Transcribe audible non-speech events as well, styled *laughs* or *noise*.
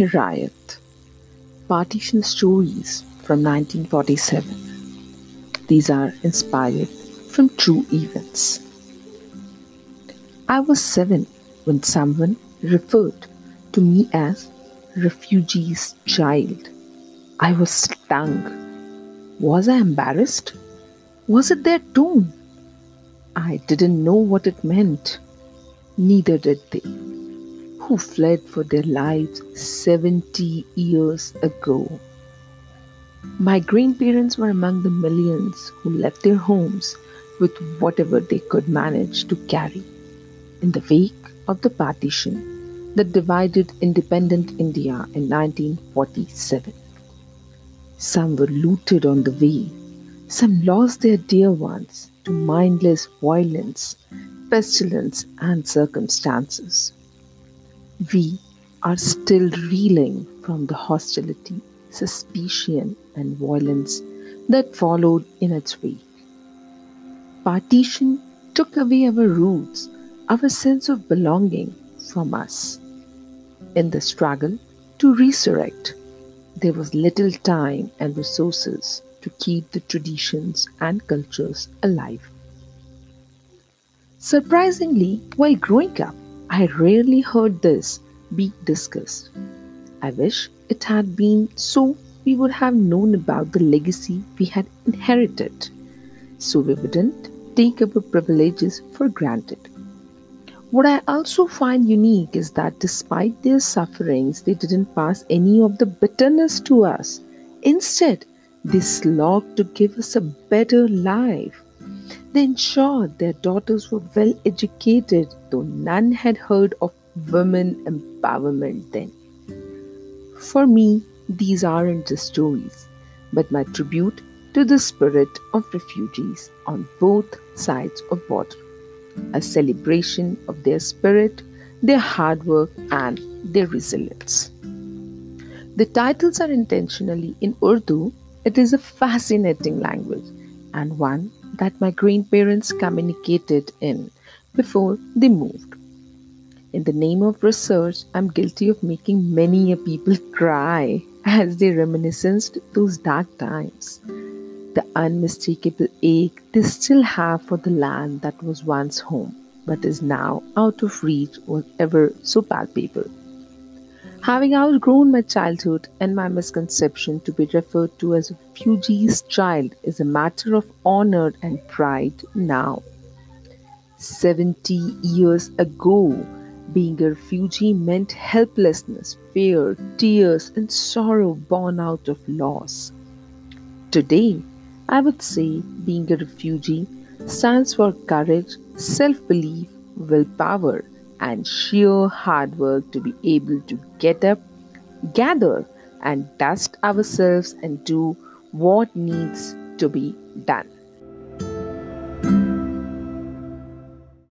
Hiraeth Partition Stories from 1947. These are inspired from true events. I was seven when someone referred to me as refugee's child. I was stung. Was I embarrassed? Was it their tone? I didn't know what it meant. Neither did they who fled for their lives 70 years ago. My grandparents were among the millions who left their homes with whatever they could manage to carry. In the wake of the partition that divided independent India in 1947, some were looted on the way, some lost their dear ones to mindless violence, pestilence, and circumstances. We are still reeling from the hostility, suspicion, and violence that followed in its wake. Partition took away our roots, our sense of belonging from us. In the struggle to resurrect, there was little time and resources to keep the traditions and cultures alive. Surprisingly, while growing up, I rarely heard this be discussed. I wish it had been so we would have known about the legacy we had inherited, so we wouldn't take our privileges for granted. What I also find unique is that despite their sufferings, they didn't pass any of the bitterness to us. Instead, they slogged to give us a better life. They ensured their daughters were well educated, though none had heard of women empowerment then. For me, these aren't just stories, but my tribute to the spirit of refugees on both sides of border. A celebration of their spirit, their hard work, and their resilience. The titles are intentionally in Urdu. It is a fascinating language and one that my grandparents communicated in before they moved. In the name of research, I'm guilty of making many a people *laughs* cry as they reminisced those dark times. The unmistakable ache they still have for the land that was once home but is now out of reach was ever so palpable. Having outgrown my childhood and my misconception to be referred to as a refugee's child is a matter of honor and pride now. 70 years ago, being a refugee meant helplessness, fear, tears, and sorrow born out of loss. Today, I would say being a refugee stands for courage, self belief, willpower, and sheer hard work to be able to get up, gather, and dust ourselves and do what needs to be done.